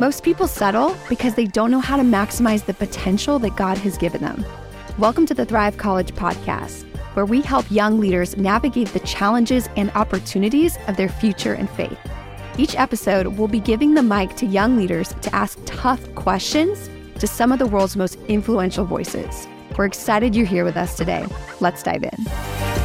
Most people settle because they don't know how to maximize the potential that God has given them. Welcome to the Thrive College podcast, where we help young leaders navigate the challenges and opportunities of their future and faith. Each episode, we'll be giving the mic to young leaders to ask tough questions to some of the world's most influential voices. We're excited you're here with us today. Let's dive in.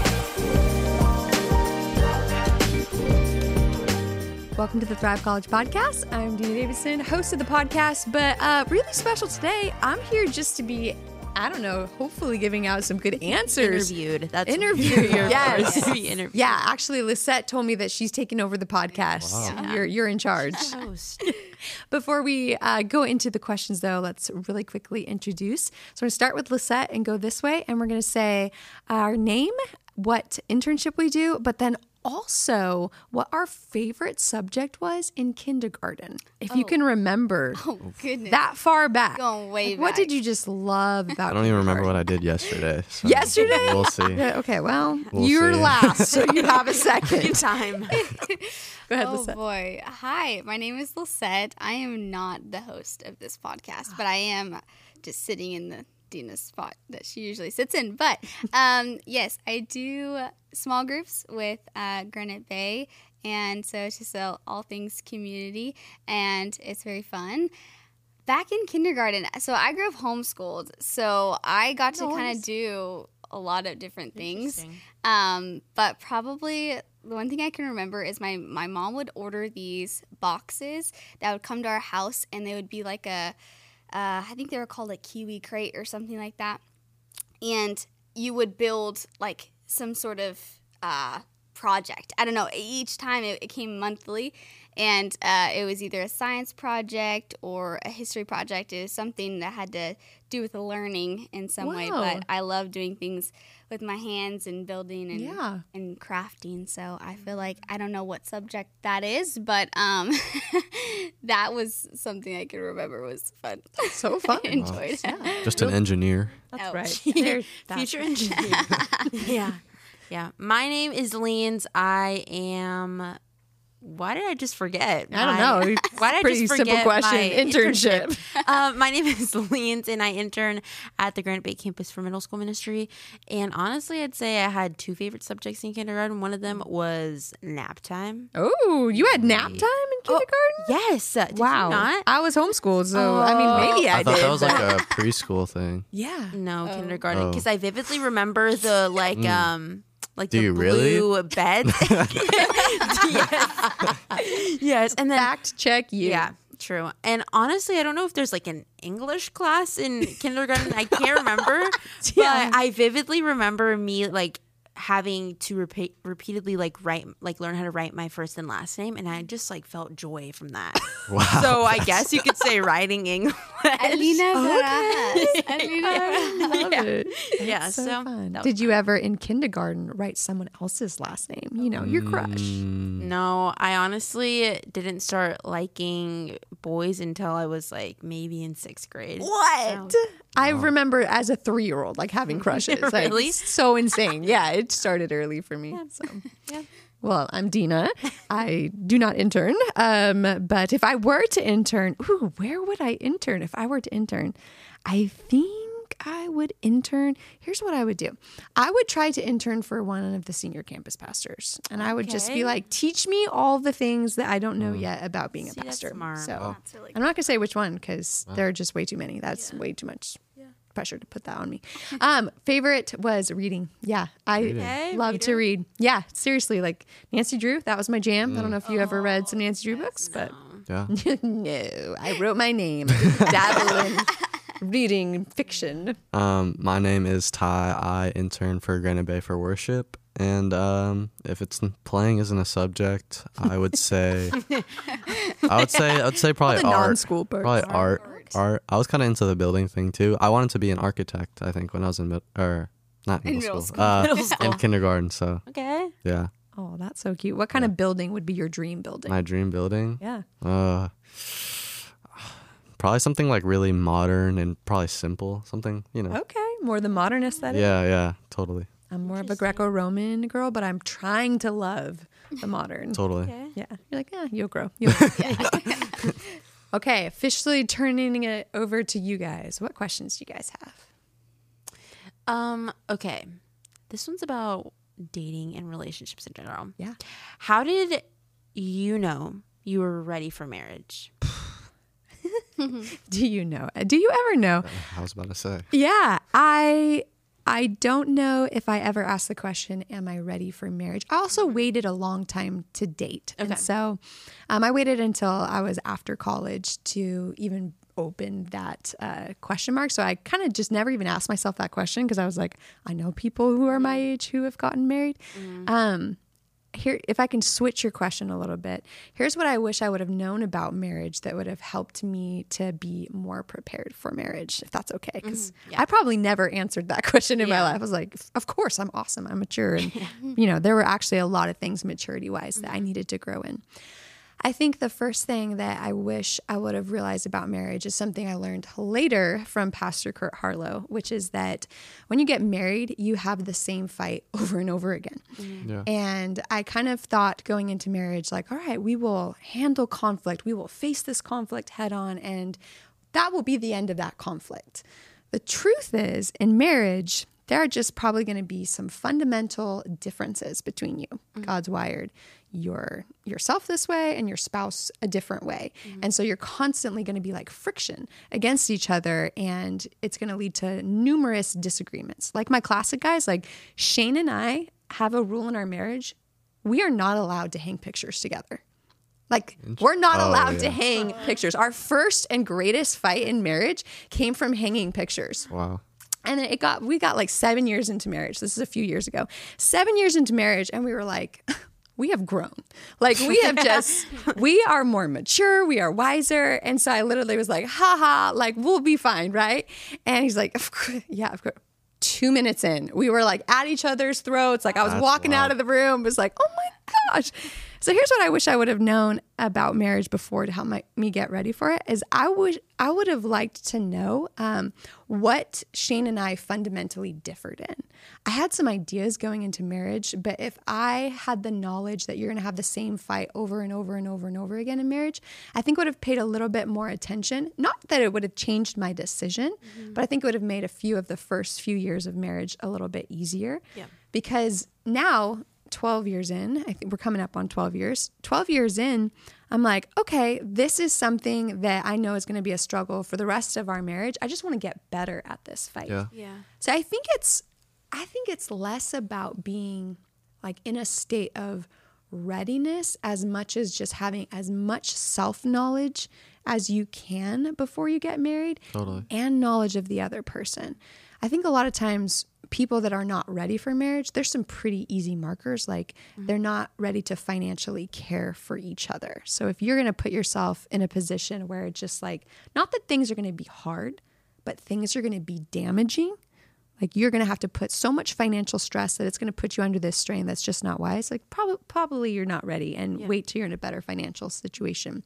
Welcome to the Thrive College podcast. I'm Dena Davidson, host of the podcast, but uh, really special today. I'm here just to be, I don't know, hopefully giving out some good answers. Interviewed. That's Interviewed. yes. yes. Be interviewed. Yeah, actually, Lisette told me that she's taking over the podcast. So You're, you're in charge. Host. Before we uh, go into the questions, though, let's really quickly introduce. So I'm going to start with Lisette and go this way, and we're going to say our name, what internship we do, but then also what our favorite subject was in kindergarten. If you oh. can remember Oh goodness. that far back. Going way Like, What did you just love about I don't even remember what I did yesterday. so Yesterday? We'll see. Yeah, Okay, well, We'll you're see. last, so you have a second. Time. Go ahead, Oh Lisette. boy. Hi, my name is Lisette. I am not the host of this podcast, but I am just sitting in the Dena's spot that she usually sits in. But um, yes, I do small groups with uh, Granite Bay. And so it's just all, all things community, and it's very fun. Back in kindergarten, so I grew up homeschooled, so I got to kind of do a lot of different things. Um, but probably the one thing I can remember is my my mom would order these boxes that would come to our house, and they would be like a, uh, I think they were called a kiwi crate or something like that, and you would build like some sort of uh, project. I don't know. Each time it, it came monthly, and uh, it was either a science project or a history project. It was something that had to do with learning in some way. But I love doing things with my hands and building and Yeah. and crafting. So I feel like I don't know what subject that is, but um, that was something I can remember was fun. So fun. I enjoyed it. Just an engineer. That's Ouch. right. There's that. Future engineer. yeah. Yeah. My name is Leens. I am. Why did I just forget? I don't my- know. Why did I Pretty just simple forget question. my Internship. um, my name is Leens, and I intern at the Granite Bay campus for middle school ministry. And honestly, I'd say I had two favorite subjects in kindergarten. One of them was nap time. Oh, you had nap time in kindergarten? Yes. Uh, Did wow. You not? I was homeschooled, so I mean, maybe I, I thought did. that was like a preschool thing. yeah. No, kindergarten. Oh. Because I vividly remember the like um like Do the you really? blue bed. yes. yes. And then Fact check you. yeah, true. And honestly, I don't know if there's like an English class in kindergarten. I can't remember. Yeah. But I vividly remember me like having to repeat repeatedly like write like learn how to write my first and last name and I just like felt joy from that. Wow. So I guess you could say writing English. Alina Barajas. Alina Barajas. Love it. yeah, So, so, fun. that was Did you ever in kindergarten write someone else's last name? You know, your crush. Mm, No, I honestly didn't start liking boys until I was like maybe in sixth grade. What? I remember as a three year old like having crushes. Like, Really? it's so insane. Yeah, it started early for me. So Yeah. Well, I'm Dena. I do not intern. Um, but if I were to intern, ooh, where would I intern if I were to intern? I think I would intern. Here's what I would do. I would try to intern for one of the senior campus pastors. And I would just be like, teach me all the things that I don't know yet about being See, a that's pastor. smart. So That's really I'm not gonna say which one because there are just way too many. That's way too much pressure to put that on me. Um, favorite was reading. Yeah, I Okay, love to read. Yeah, seriously, like Nancy Drew. That was my jam. I don't know if you ever read some Nancy Drew books, but yeah. no, I wrote my name. Dabble in reading fiction. Um, my name is Ty. I intern for Granite Bay for worship. And um, if it's playing isn't a subject, I would say, I would say, I would say probably the art. non-school parts. Probably art. Art. I was kind of into the building thing too. I wanted to be an architect. I think when I was in mid or not middle, middle school, school. Uh, Middle in kindergarten. So Okay. yeah, Oh, that's so cute. What kind of building would be your dream building? my dream building. yeah. Uh, probably something like really modern and probably simple. Something you know. Okay, more the modern aesthetic. Yeah, yeah, totally, I'm more of a Greco-Roman girl, but I'm trying to love the modern. totally. Okay. Yeah, you're like, yeah, you'll grow. You'll Okay, officially turning it over to you guys. What questions do you guys have? Um, okay. This one's about dating and relationships in general. Yeah. How did you know you were ready for marriage? Do you know? Do you ever know? I was about to say. Yeah, I I don't know if I ever asked the question, "Am I ready for marriage?" I also waited a long time to date, and so um, I waited until I was after college to even open that uh, question mark. So I kind of just never even asked myself that question because I was like, I know people who are my age who have gotten married. Um, here if i can switch your question a little bit here's what i wish i would have known about marriage that would have helped me to be more prepared for marriage if that's okay. Mm-hmm. Because i probably never answered that question in my life. I was like of course i'm awesome i'm mature and you know there were actually a lot of things maturity wise that i mm-hmm. needed to grow in I think the first thing that I wish I would have realized about marriage is something I learned later from Pastor Curt Harlow, which is that when you get married, you have the same fight over and over again. Mm-hmm. Yeah. And I kind of thought going into marriage, like, all right, we will handle conflict, we will face this conflict head on, and that will be the end of that conflict. The truth is, in marriage, there are just probably going to be some fundamental differences between you. Mm-hmm. God's wired your yourself this way and your spouse a different way. Mm-hmm. And so you're constantly going to be like friction against each other and it's going to lead to numerous disagreements. Like my classic guys, like Shane and I have a rule in our marriage. We are not allowed to hang pictures together. Like we're not Oh, allowed to yeah. hang oh. pictures. Our first and greatest fight in marriage came from hanging pictures. Wow. And then it got we got like 7 years into marriage. This is a few years ago. 7 years into marriage and we were like we have grown. Like we have just we are more mature, we are wiser. And so I literally was like, haha, like we'll be fine, right? And he's like, of course, yeah, of course. Two minutes in, we were like at each other's throats. Like I was That's walking out of the room, was like, oh my gosh. So here's what I wish I would have known about marriage before to help my, me get ready for it is I would I would have liked to know um, what Shane and I fundamentally differed in. I had some ideas going into marriage, but if I had the knowledge that you're going to have the same fight over and over and over and over again in marriage, I think would have paid a little bit more attention. Not that it would have changed my decision, but I think it would have made a few of the first few years of marriage a little bit easier. Yeah. Because now 12 years in, I think we're coming up on 12 years. 12 years in, I'm like, okay, this is something that I know is going to be a struggle for the rest of our marriage. I just want to get better at this fight. Yeah. Yeah. So I think it's I think it's less about being like in a state of readiness as much as just having as much self-knowledge as you can before you get married Totally. and knowledge of the other person. I think a lot of times people that are not ready for marriage, there's some pretty easy markers like mm-hmm. they're not ready to financially care for each other. So if you're going to put yourself in a position where it's just like not that things are going to be hard, but things are going to be damaging, like you're going to have to put so much financial stress that it's going to put you under this strain that's just not wise. Like probably probably you're not ready and wait till you're in a better financial situation.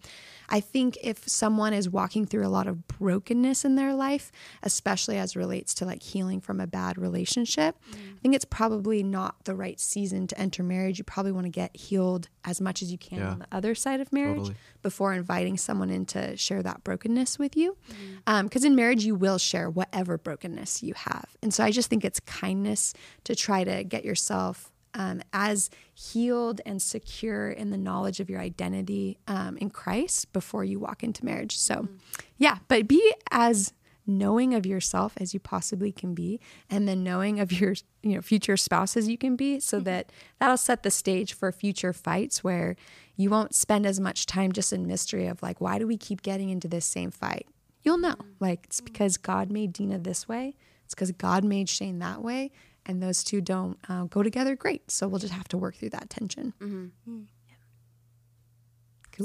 I think if someone is walking through a lot of brokenness in their life, especially as relates to like healing from a bad relationship, mm. I think it's probably not the right season to enter marriage. You probably want to get healed as much as you can Yeah. on the other side of marriage Totally. before inviting someone in to share that brokenness with you. Mm-hmm. Um, because in marriage, you will share whatever brokenness you have. And so I just think it's kindness to try to get yourself um, as healed and secure in the knowledge of your identity um, in Christ before you walk into marriage. So, yeah, but be as knowing of yourself as you possibly can be and then knowing of your you know future spouse as you can be so that that'll set the stage for future fights where you won't spend as much time just in mystery of like why do we keep getting into this same fight? You'll know. Like it's because god made dena this way it's because god made shane that way and those two don't uh, go together great so we'll just have to work through that tension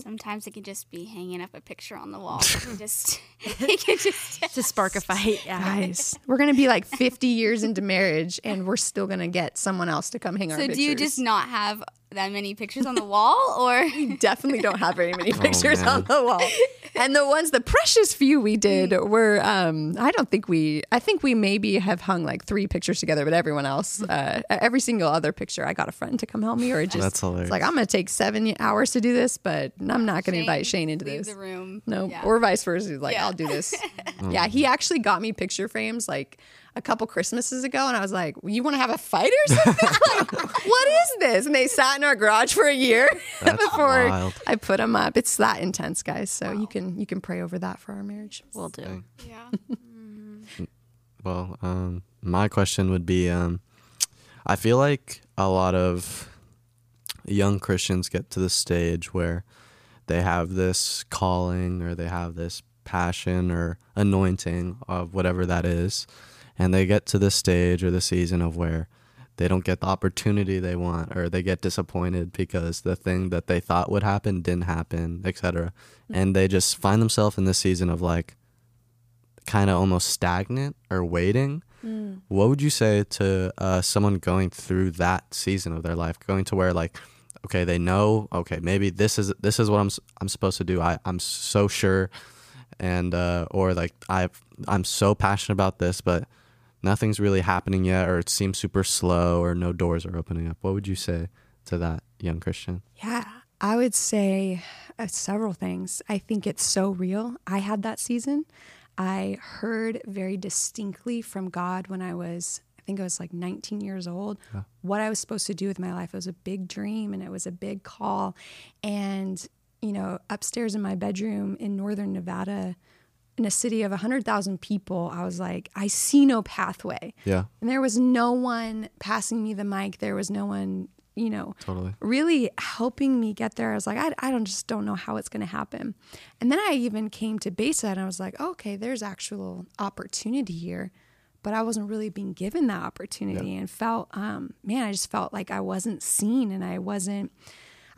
Sometimes it can just be hanging up a picture on the wall. It can just, it can just. To spark a fight. Yeah. guys we're gonna be like 50 years into marriage and we're still gonna get someone else to come hang our So do you just not have that many pictures on the wall, or we Definitely don't have very many pictures man. on the wall. And the ones, the precious few we did were, um, I don't think we, I think we maybe have hung like three pictures together, but everyone else, uh, every single other picture, I got a friend to come help me, or it just, That's hilarious. it's like, I'm going to take seven hours to do this, but I'm not going to invite Shane into this. the room. No, Yeah. or vice versa. He's like, Yeah. I'll do this. yeah, he actually got me picture frames like a couple Christmases ago, and I was like, "You want to have a fight or something? like, what is this?" And they sat in our garage for a year That's before wild. I put them up. It's that intense, guys. So you can you can pray over that for our marriage. We'll do. yeah. Well, um, my question would be um, I feel like a lot of young Christians get to the stage where they have this calling or they have this passion or anointing of whatever that is. And they get to the stage or the season of where they don't get the opportunity they want or they get disappointed because the thing that they thought would happen didn't happen, etc. And they just find themselves in this season of like, kind of almost stagnant or waiting, what would you say to uh, someone going through that season of their life, going to where like, okay, they know, okay, maybe this is this is what I'm I'm supposed to do. I I'm so sure, and uh, or like I I'm so passionate about this, but nothing's really happening yet, or it seems super slow, or no doors are opening up. What would you say to that young Christian? Yeah, I would say uh, several things. I think it's so real. I had that season. I heard very distinctly from God when I was, I think I was like 19 years old, what I was supposed to do with my life. It was a big dream and it was a big call. And, you know, upstairs in my bedroom in northern Nevada, in a city of 100,000 people, I was like, I see no pathway. Yeah, And there was no one passing me the mic. There was no one, you know, totally. really helping me get there. I was like, I, I don't just don't know how it's going to happen. And then I even came to Bayside and I was like, okay, there's actual opportunity here. But I wasn't really being given that opportunity and felt, um, man, I just felt like I wasn't seen and I wasn't,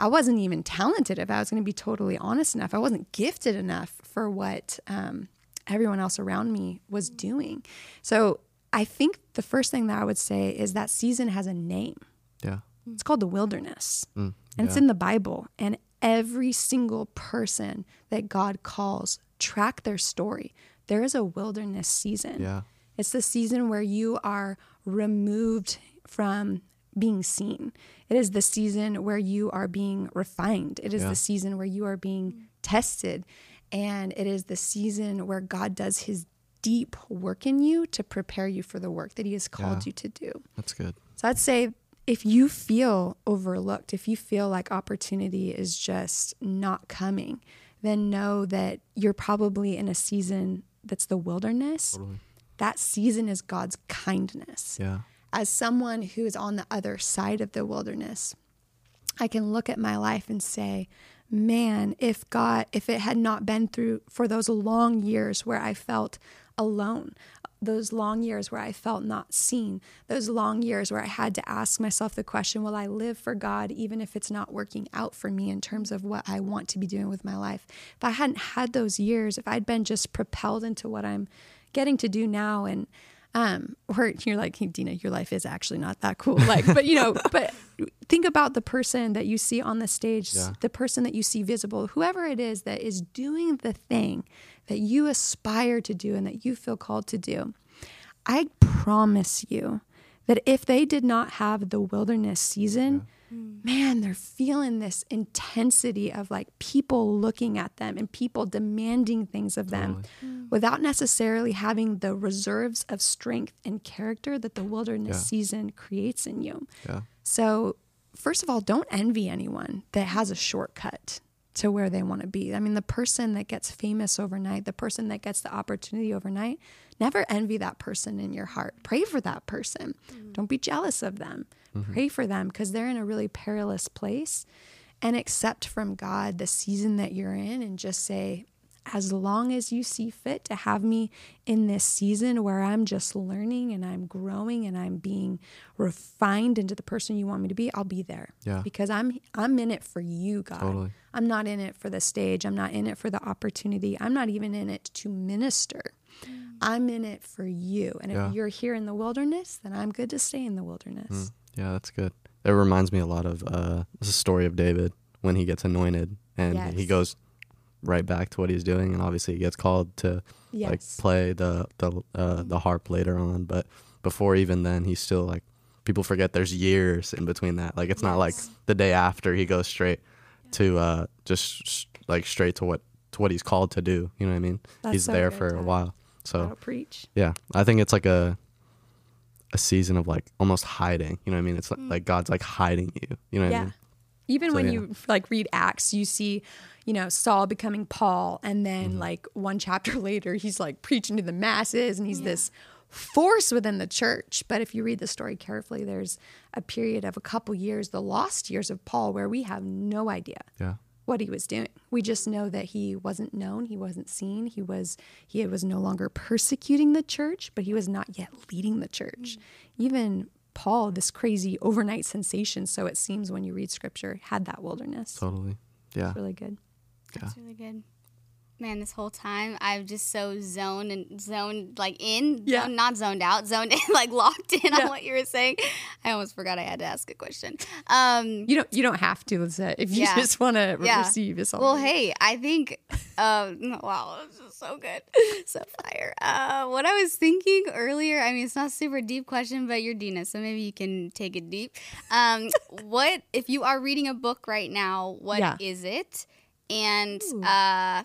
I wasn't even talented. If I was going to be totally honest enough, I wasn't gifted enough for what um, everyone else around me was doing. So I think the first thing that I would say is that season has a name. Yeah, It's called the wilderness. Mm, And it's in the Bible. And every single person that God calls, track their story. There is a wilderness season. yeah, It's the season where you are removed from being seen. It is the season where you are being refined. It is Yeah. the season where you are being tested. And it is the season where God does his deep work in you to prepare you for the work that he has called Yeah. you to do. that's good. So I'd say if you feel overlooked, if you feel like opportunity is just not coming, then know that you're probably in a season that's the wilderness. That season is God's kindness. Yeah, As someone who is on the other side of the wilderness, I can look at my life and say, man, if God, if it had not been through for those long years where I felt alone, those long years where I felt not seen, those long years where I had to ask myself the question, will I live for God even if it's not working out for me in terms of what I want to be doing with my life? If I hadn't had those years, if I'd been just propelled into what I'm getting to do now and um, or you're like, hey, Dena, your life is actually not that cool. Like, but you know, but think about the person that you see on the stage, Yeah. the person that you see visible, whoever it is that is doing the thing that you aspire to do and that you feel called to do. I promise you that if they did not have the wilderness season, Mm. man, they're feeling this intensity of like people looking at them and people demanding things of them mm. without necessarily having the reserves of strength and character that the wilderness Yeah. season creates in you. yeah, So, first of all, don't envy anyone that has a shortcut to where they want to be. I mean, the person that gets famous overnight, the person that gets the opportunity overnight, never envy that person in your heart. Pray for that person. Mm. Don't be jealous of them. Mm-hmm. Pray for them because they're in a really perilous place and accept from God the season that you're in and just say, as long as you see fit to have me in this season where I'm just learning and I'm growing and I'm being refined into the person you want me to be, I'll be there. Yeah. Because I'm I'm in it for you, God. Totally. I'm not in it for the stage. I'm not in it for the opportunity. I'm not even in it to minister. Mm. I'm in it for you. And if you're here in the wilderness, then I'm good to stay in the wilderness. Mm. Yeah, that's good. it reminds me a lot of uh, the story of David when he gets anointed and he goes right back to what he's doing, and obviously he gets called to like play the the uh, the harp later on, but before even then, he's still like people forget there's years in between that. Like it's not like the day after he goes straight to uh, just like straight to what to what he's called to do. You know what I mean? That's he's so there for a while. So preach. yeah, I think it's like a a season of like almost hiding. You know what I mean? It's like, like God's like hiding you. You know what I Yeah. mean? Even So, when yeah. you like read Acts, you see, you know, Saul becoming Paul, and then Mm-hmm. like one chapter later, he's like preaching to the masses, and he's this force within the church. But if you read the story carefully, there's a period of a couple years, the lost years of Paul, where we have no idea Yeah. What he was doing. We just know that he wasn't known, he wasn't seen, he was he was no longer persecuting the church, but he was not yet leading the church. Mm. Even Paul, this crazy overnight sensation, so it seems when you read scripture, had that wilderness. Totally. Yeah. It's really good. That's really good. Man, this whole time I've just so zoned and zoned like in, Yeah. zoned- not zoned out, zoned in, like locked in on what you were saying. I almost forgot I had to ask a question. Um, You don't you don't have to Lisette, if you Yeah. just want to Yeah. receive it's all well, hey, I think, uh, wow, this is so good, so fire. Uh, what I was thinking earlier, I mean, it's not a super deep question, but you're Dena, so maybe you can take it deep. Um, what if you are reading a book right now? What is Yeah. it? And uh,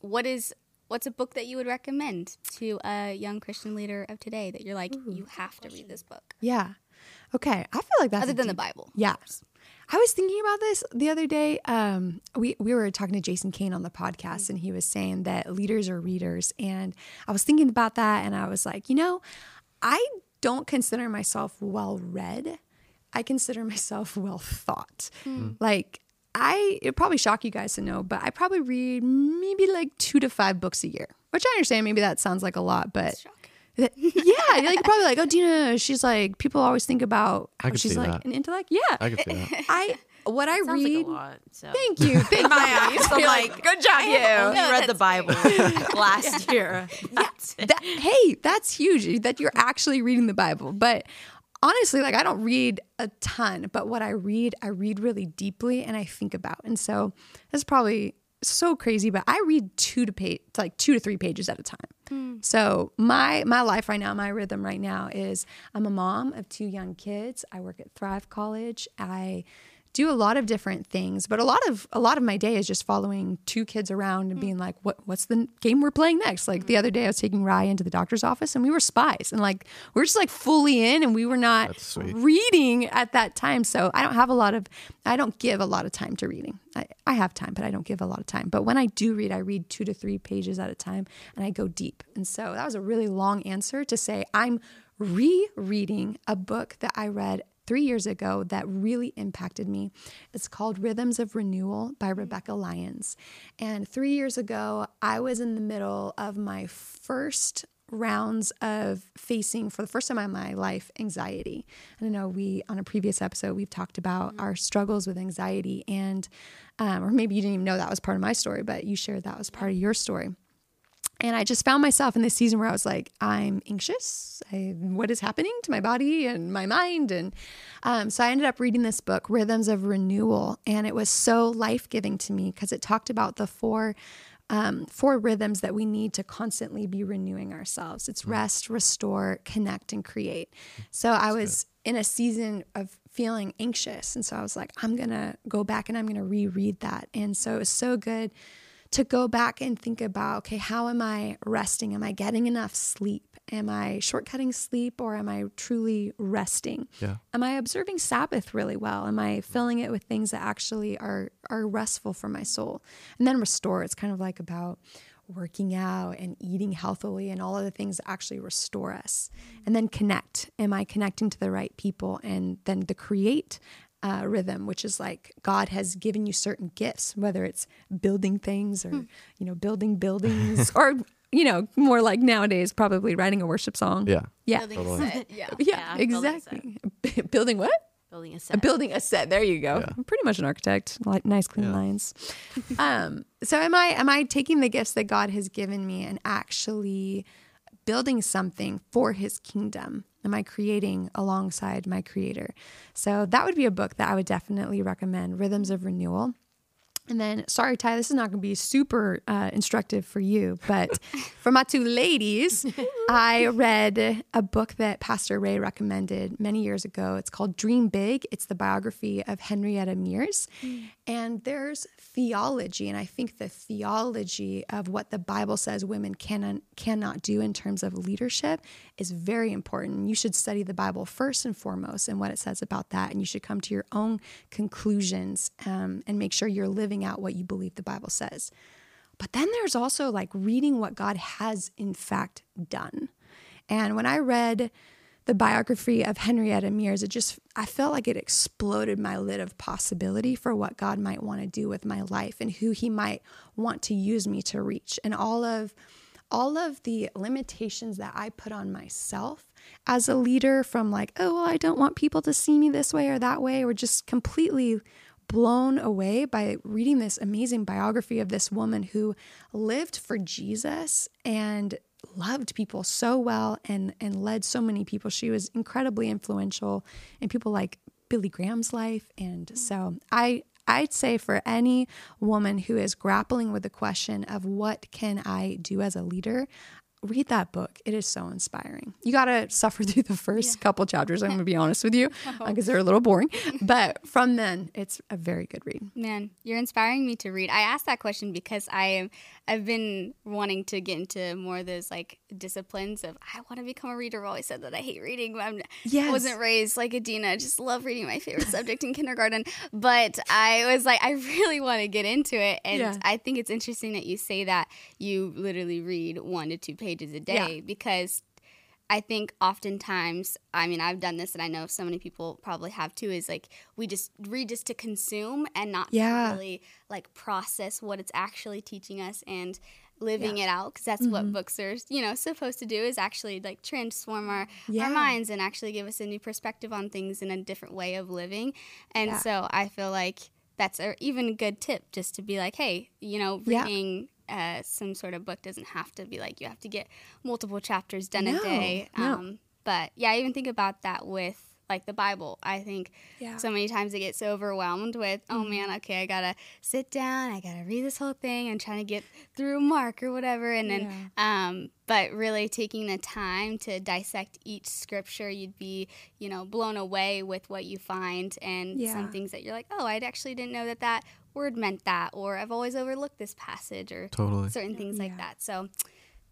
what is what's a book that you would recommend to a young Christian leader of today that you're like, you have to read this book, Yeah. Okay. I feel like that's other than the Bible? Yeah. I was thinking about this the other day. Um, we, we were talking to Jason Kane on the podcast, and he was saying that leaders are readers. And I was thinking about that, and I was like, you know, I don't consider myself well read. I consider myself well thought. Like, I, it probably shock you guys to know, but I probably read maybe like two to five books a year, which I understand maybe that sounds like a lot, but that- yeah, like you're probably like, oh, Dena, she's like, people always think about I how could she's see like that. an intellect. Yeah, I could see that. I what I Sounds read. like a lot. So. Thank you, thank In my eyes, I'm You're like, good job, you. Only read the that's Bible last year. That's it. That, hey, that's huge that you're actually reading the Bible. But honestly, like I don't read a ton, but what I read, I read really deeply and I think about. And so that's probably so crazy, but I read two to page, like two to three pages at a time. Hmm. So my my life right now, my rhythm right now is I'm a mom of two young kids. I work at Thrive College. I do a lot of different things, but a lot of a lot of my day is just following two kids around and being like, "What what's the game we're playing next?" Like the other day, I was taking Rye into the doctor's office, and we were spies, and like we are just like fully in, and we were not reading at that time. So I don't have a lot of, I don't give a lot of time to reading. I, I have time, but I don't give a lot of time. But when I do read, I read two to three pages at a time, and I go deep. And so that was a really long answer to say I'm rereading a book that I read three years ago that really impacted me. It's called Rhythms of Renewal by Rebekah Lyons. And three years ago, I was in the middle of my first rounds of facing for the first time in my life anxiety. And I know we on a previous episode we've talked about our struggles with anxiety and um, or maybe you didn't even know that was part of my story, but you shared that was part of your story. And I just found myself in this season where I was like, I'm anxious. I, what is happening to my body and my mind? And um, so I ended up reading this book, Rhythms of Renewal, and it was so life giving to me because it talked about the four. Um, four rhythms that we need to constantly be renewing ourselves. It's rest, restore, connect, and create. So I was in a season of feeling anxious. And so I was like, I'm going to go back and I'm going to reread that. And so it was so good to go back and think about okay, how am I resting? Am I getting enough sleep? Am I shortcutting sleep or am I truly resting? Yeah. Am I observing Sabbath really well? Am I filling it with things that actually are are restful for my soul? And then restore. It's kind of like about working out and eating healthily and all of the things that actually restore us. And then connect. Am I connecting to the right people? And then the create uh, rhythm, which is like God has given you certain gifts, whether it's building things or, you know, building buildings or, you know, more like nowadays, probably writing a worship song. Yeah. Yeah. Building Totally. a set, yeah. Yeah, Yeah, building a exactly. building what? Building a A set. building a set. There you go. Yeah. I'm pretty much an architect. Like nice clean Yeah. lines. um, so am I am I taking the gifts that God has given me and actually building something for his kingdom? Am I creating alongside my creator? So that would be a book that I would definitely recommend Rhythms of Renewal. And then, sorry, Ty, this is not going to be super uh, instructive for you, but for my two ladies, I read a book that Pastor Ray recommended many years ago. It's called Dream Big. It's the biography of Henrietta Mears. And there's theology, and I think the theology of what the Bible says women can cannot do in terms of leadership is very important. You should study the Bible first and foremost and what it says about that, and you should come to your own conclusions um, and make sure you're living out what you believe the Bible says. But then there's also like reading what God has in fact done. And when I read the biography of Henrietta Mears, it just, I felt like it exploded my lid of possibility for what God might want to do with my life and who he might want to use me to reach. And all of, all of the limitations that I put on myself as a leader from like, oh, well, I don't want people to see me this way or that way, or just completely blown away by reading this amazing biography of this woman who lived for Jesus and loved people so well and and led so many people. She was incredibly influential in people like Billy Graham's life. And so I I'd say for any woman who is grappling with the question of what can I do as a leader, read that book. It is so inspiring. You got to suffer through the first yeah. couple chapters. I'm going to be honest with you because uh, they're a little boring. But from then, it's a very good read. Man, you're inspiring me to read. I asked that question because I am I've been wanting to get into more of those like disciplines of I want to become a reader. I've always said that I hate reading. I yes. wasn't raised like Adina. I just love reading my favorite subject in kindergarten. But I was like, I really want to get into it. And yeah. I think it's interesting that you say that you literally read one to two pages a day yeah. because I think oftentimes, I mean, I've done this and I know so many people probably have too, is like we just read just to consume and not yeah. really like process what it's actually teaching us and living yeah. it out because that's mm-hmm. what books are, you know, supposed to do is actually like transform our, yeah. our minds and actually give us a new perspective on things and a different way of living. And so I feel like that's a, even a good tip just to be like, hey, you know, reading uh, some sort of book doesn't have to be like you have to get multiple chapters done no, a day. No. Um, but yeah, I even think about that with like the Bible. I think yeah. so many times I get so overwhelmed with, oh mm-hmm. man, okay, I gotta sit down, I gotta read this whole thing, and trying to get through Mark or whatever, and then, yeah. um, but really taking the time to dissect each scripture, you'd be, you know, blown away with what you find, and yeah. some things that you're like, oh, I actually didn't know that that word meant that, or I've always overlooked this passage, or totally. certain things yeah. like that. So,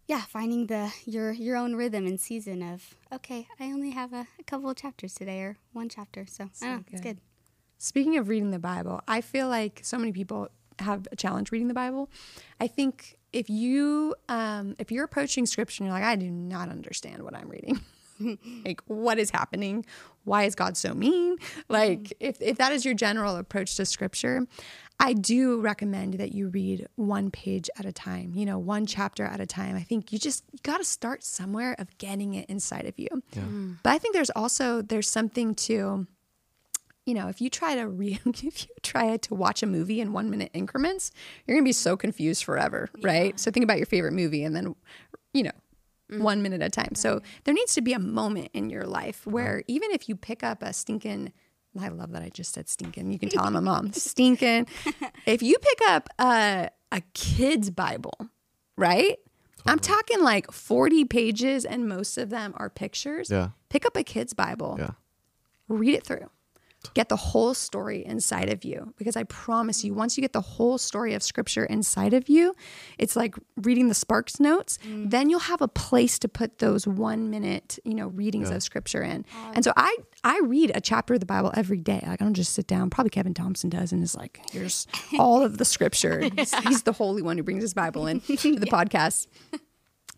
yeah, finding the your your own rhythm and season of okay, I only have a, a couple of chapters today, or one chapter, so, so know, it's good. Speaking of reading the Bible, I feel like so many people have a challenge reading the Bible. I think if you um, if you're approaching Scripture and you're like, I do not understand what I'm reading. like what is happening why is god so mean like mm. if, if that is your general approach to scripture I do recommend that you read one page at a time, you know, one chapter at a time. I think you just you got to start somewhere of getting it inside of you. Yeah. Mm. But I think there's also there's something to you know, if you try to read, if you try to watch a movie in one minute increments, you're gonna be so confused forever, yeah. right? So think about your favorite movie and then, you know, mm. one minute at a time. Right. So there needs to be a moment in your life where even if you pick up a stinking I love that I just said stinking. You can tell I'm a mom. stinking. If you pick up a, a kid's Bible, right? Totally. I'm talking like 40 pages and most of them are pictures. Yeah. Pick up a kid's Bible. Yeah. Read it through get the whole story inside of you because I promise you once you get the whole story of scripture inside of you it's like reading the sparks notes mm. then you'll have a place to put those 1 minute you know readings yeah. of scripture in and so I I read a chapter of the Bible every day like I don't just sit down probably Kevin Thompson does and is like here's all of the scripture he's, he's, the holy one who brings his Bible in to the yeah. podcast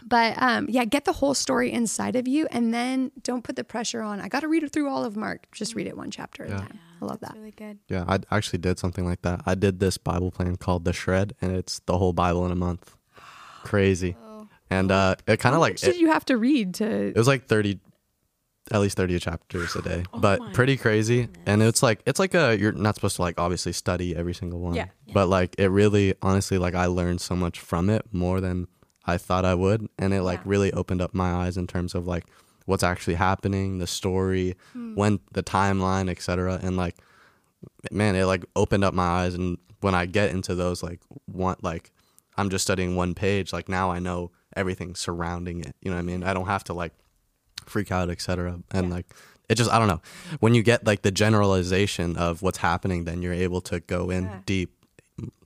but um, yeah, get the whole story inside of you, and then don't put the pressure on. I got to read it through all of Mark. Just read it one chapter at a time. I love that. Really good. Yeah, I actually did something like that. I did this Bible plan called the Shred, and it's the whole Bible in a month. Crazy. Oh. And uh, it kind of like did it, you have to read to? It was like thirty, at least thirty chapters a day, oh but pretty crazy. Goodness. And it's like it's like a you're not supposed to like obviously study every single one. Yeah. yeah. But like it really, honestly, like I learned so much from it more than I thought I would, and it like yeah. really opened up my eyes in terms of like what's actually happening, the story, hmm. when the timeline, etc. And like, man, it like opened up my eyes. And when I get into those, like, one like, I'm just studying one page. Like now I know everything surrounding it. You know what I mean? I don't have to like freak out, etc. And like, it just I don't know. When you get like the generalization of what's happening, then you're able to go in deep,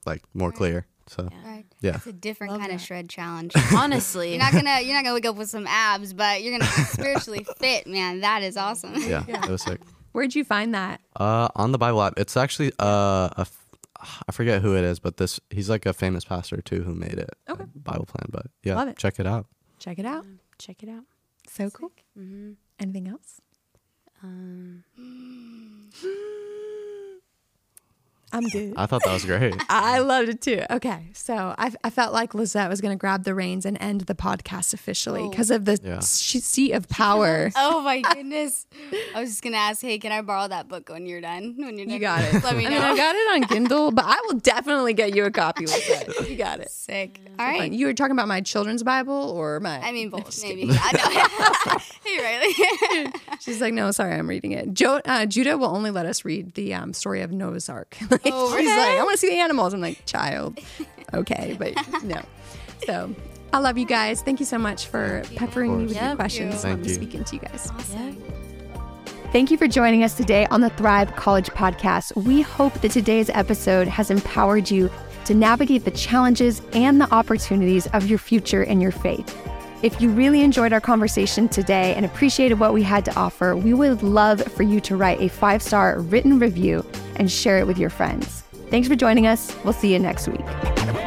like more clear. So Right. Yeah. It's a different kind of shred challenge. Honestly. You're not gonna you're not gonna wake up with some abs, but you're gonna be spiritually fit, man. That is awesome. yeah, it was sick. Where'd you find that? Uh, on the Bible app, it's actually uh, a f- I forget who it is, but this he's like a famous pastor too who made it. Okay. Bible plan, but yeah, Love it. check it out. Check it out. Check it out. So cool. Mm-hmm. Anything else? Um, I'm good. I thought that was great. I loved it too. Okay. So I, I felt like Lisette was going to grab the reins and end the podcast officially because of the Yeah. seat of power. Oh my goodness. I was just gonna ask, hey, can I borrow that book when you're done? When you're done. You got it. Let me I know. mean, I got it on Kindle, but I will definitely get you a copy, Lisette. You got it. Sick. All Fun. right. You were talking about my children's Bible or my. I mean both, maybe. I know. hey, Riley. She's like, no, sorry, I'm reading it. Jo- uh, Judah will only let us read the um, story of Noah's Ark. like, Oh, she's like, I want to see the animals. I'm like, child, okay, but no. So I love you guys. Thank you so much for peppering me with your questions. Thank Love you. speaking to you guys. Thank you for joining us today on the Thrive College podcast. We hope that today's episode has empowered you to navigate the challenges and the opportunities of your future and your faith. If you really enjoyed our conversation today and appreciated what we had to offer, we would love for you to write a five star written review and share it with your friends. Thanks for joining us. We'll see you next week.